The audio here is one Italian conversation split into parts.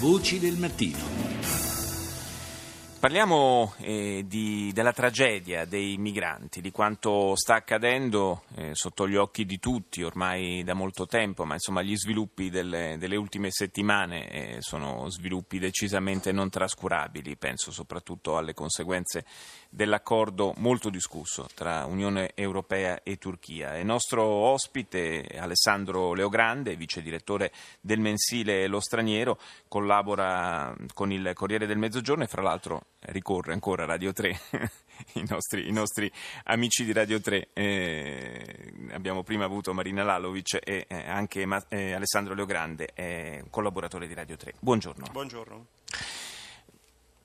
Voci del mattino. Parliamo eh, di, della tragedia dei migranti, di quanto sta accadendo eh, sotto gli occhi di tutti ormai da molto tempo, ma insomma gli sviluppi delle, delle ultime settimane eh, sono sviluppi decisamente non trascurabili, penso soprattutto alle conseguenze dell'accordo molto discusso tra Unione Europea e Turchia. Il nostro ospite Alessandro Leogrande, vice direttore del mensile Lo Straniero, collabora con il Corriere del Mezzogiorno e fra l'altro ricorre ancora a Radio 3, I, nostri, i, nostri, amici di Radio 3. Eh, abbiamo prima avuto Marina Lalovic e eh, anche eh, Alessandro Leogrande, collaboratore di Radio 3. Buongiorno. Buongiorno.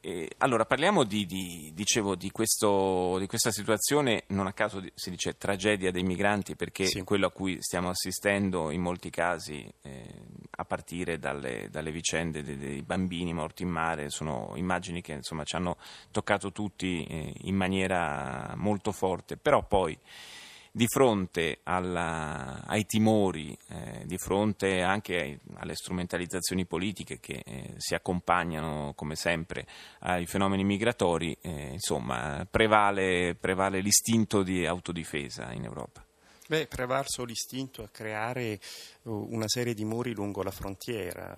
Eh, allora, parliamo di, di, dicevo, di, questo, di, questa situazione, non a caso si dice tragedia dei migranti, perché sì. quello a cui stiamo assistendo in molti casi, eh, a partire dalle, dalle vicende dei, dei, bambini morti in mare, sono immagini che insomma, ci hanno toccato tutti eh, in maniera molto forte, però poi di fronte alla, ai timori, eh, di fronte anche ai, alle strumentalizzazioni politiche che eh, si accompagnano come sempre ai fenomeni migratori, eh, insomma prevale, prevale l'istinto di autodifesa in Europa. Beh, prevalso l'istinto a creare una serie di muri lungo la frontiera.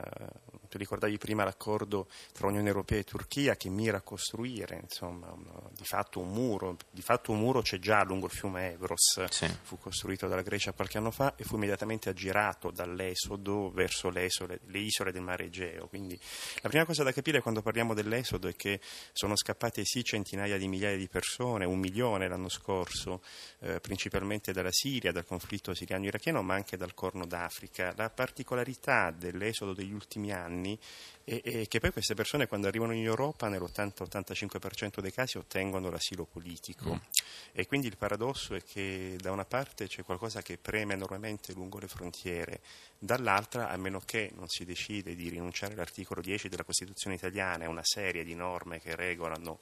Tu ricordavi prima l'accordo tra Unione Europea e Turchia che mira a costruire insomma, di, fatto un muro. Di fatto un muro c'è già lungo il fiume Evros, sì. fu costruito dalla Grecia qualche anno fa e fu immediatamente aggirato dall'esodo verso le isole, le isole del mare Egeo. Quindi la prima cosa da capire quando parliamo dell'esodo è che sono scappate sì centinaia di migliaia di persone, un milione l'anno scorso, eh, principalmente dalla Siria, dal conflitto siriano-iracheno, ma anche dal Corno d'Africa Africa, la particolarità dell'esodo degli ultimi anni è, è che poi queste persone quando arrivano in Europa nell'80-85% dei casi ottengono l'asilo politico mm. e quindi il paradosso è che da una parte c'è qualcosa che preme enormemente lungo le frontiere, dall'altra a meno che non si decide di rinunciare all'articolo 10 della Costituzione italiana e una serie di norme che regolano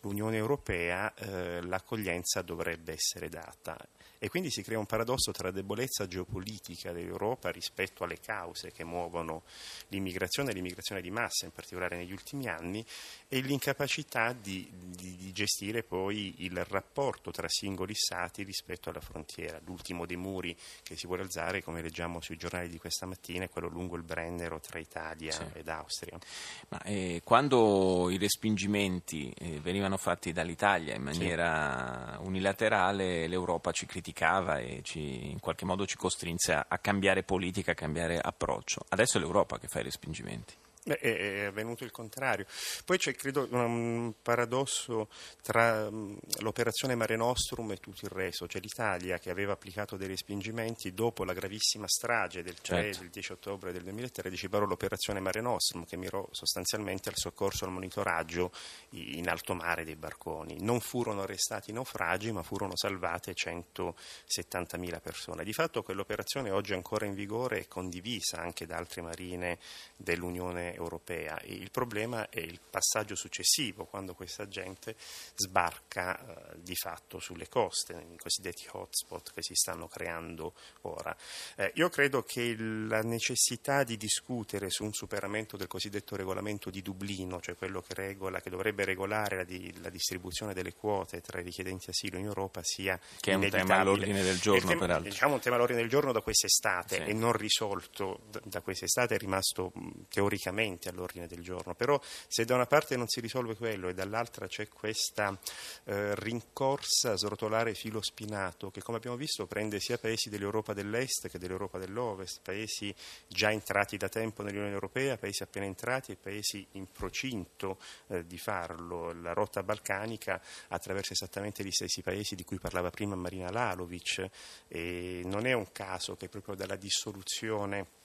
l'Unione Europea, eh, l'accoglienza dovrebbe essere data e quindi si crea un paradosso tra la debolezza geopolitica dell'Europa rispetto alle cause che muovono l'immigrazione e l'immigrazione di massa, in particolare negli ultimi anni, e l'incapacità di, di, di gestire poi il rapporto tra singoli stati rispetto alla frontiera. L'ultimo dei muri che si vuole alzare, come leggiamo sui giornali di questa mattina, è quello lungo il Brennero tra Italia sì. ed Austria. Ma, eh, quando i respingimenti eh, venivano fatti dall'Italia in maniera sì. unilaterale, l'Europa ci criticava criticava e ci, in qualche modo ci costrinse a, a cambiare politica, a cambiare approccio. Adesso è l'Europa che fa i respingimenti commenti. Beh, è avvenuto il contrario. Poi c'è, credo, un paradosso tra l'operazione Mare Nostrum e tutto il resto. Cioè l'Italia che aveva applicato dei respingimenti dopo la gravissima strage del CEE certo. del 10 ottobre del 2013, parò l'operazione Mare Nostrum che mirò sostanzialmente al soccorso e al monitoraggio in alto mare dei barconi. Non furono arrestati naufragi, ma furono salvate 170.000 persone. Di fatto quell'operazione oggi è ancora in vigore e condivisa anche da altre marine dell'Unione europea. Il problema è il passaggio successivo, quando questa gente sbarca eh, di fatto sulle coste, nei cosiddetti hotspot che si stanno creando ora. Eh, io credo che la necessità di discutere su un superamento del cosiddetto regolamento di Dublino, cioè quello che, regola, che dovrebbe regolare la, di, la, distribuzione delle quote tra i richiedenti asilo in Europa, sia che è un tema all'ordine del giorno, tema, peraltro. Diciamo un tema all'ordine del giorno da quest'estate sì. e non risolto da, da quest'estate, è rimasto teoricamente sicuramente all'ordine del giorno, però se da una parte non si risolve quello e dall'altra c'è questa eh, rincorsa srotolare filo spinato che come abbiamo visto prende sia paesi dell'Europa dell'Est che dell'Europa dell'Ovest, paesi già entrati da tempo nell'Unione Europea, paesi appena entrati e paesi in procinto eh, di farlo. La rotta balcanica attraversa esattamente gli stessi paesi di cui parlava prima Marina Lalovic e non è un caso che proprio dalla dissoluzione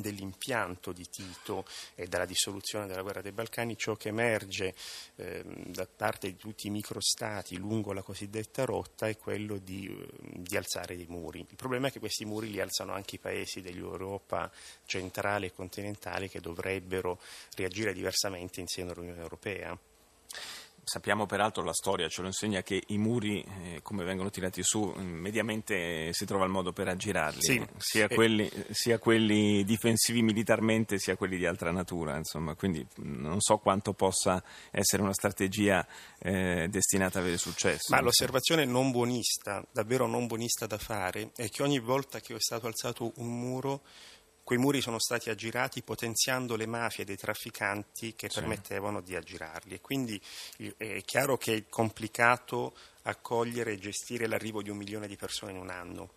dell'impianto di Tito e dalla dissoluzione della guerra dei Balcani, ciò che emerge eh, da parte di tutti i microstati lungo la cosiddetta rotta è quello di, eh, di, alzare dei muri. Il problema è che questi muri li alzano anche i paesi dell'Europa centrale e continentale che dovrebbero reagire diversamente insieme all'Unione Europea. Sappiamo peraltro la storia ce lo insegna che i muri eh, come vengono tirati su mediamente si trova il modo per aggirarli sì, sia, quelli, sia, quelli, difensivi militarmente sia quelli di altra natura insomma. Quindi non so quanto possa essere una strategia eh, destinata ad avere successo. Ma l'osservazione non buonista davvero non buonista da fare è che ogni volta che è stato alzato un muro Quei muri sono stati aggirati potenziando le mafie dei trafficanti che sì. permettevano di aggirarli e quindi è chiaro che è complicato accogliere e gestire l'arrivo di un milione di persone in un anno.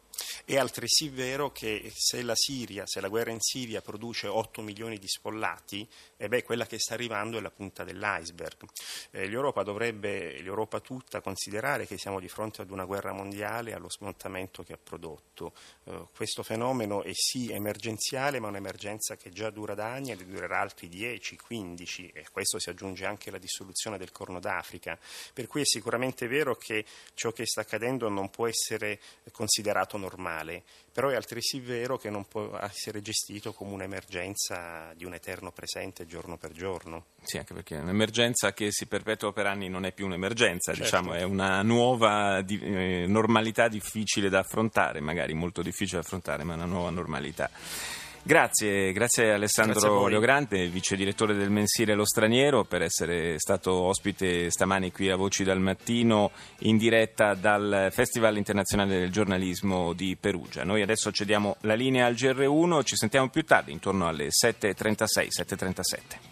È altresì vero che se la Siria, se la guerra in Siria produce 8 milioni di sfollati, eh beh, quella che sta arrivando è la punta dell'iceberg. Eh, l'Europa dovrebbe, l'Europa tutta, considerare che siamo di fronte ad una guerra mondiale e allo smontamento che ha prodotto. Eh, questo fenomeno è sì emergenziale, ma un'emergenza che già dura da anni e durerà altri 10, 15 e questo si aggiunge anche alla dissoluzione del Corno d'Africa. Per cui è sicuramente vero che ciò che sta accadendo non può essere considerato normale, però è altresì vero che non può essere gestito come un'emergenza di un eterno presente giorno per giorno. Sì, anche perché un'emergenza che si perpetua per anni non è più un'emergenza, certo. diciamo, è una nuova di, eh, normalità difficile da affrontare, magari molto difficile da affrontare, ma una nuova normalità. Grazie, grazie Alessandro grazie Leogrante, vice direttore del mensile Lo Straniero, per essere stato ospite stamani qui a Voci dal Mattino in diretta dal Festival Internazionale del Giornalismo di Perugia. Noi adesso cediamo la linea al GR1, ci sentiamo più tardi, intorno alle 7.36, 7.37.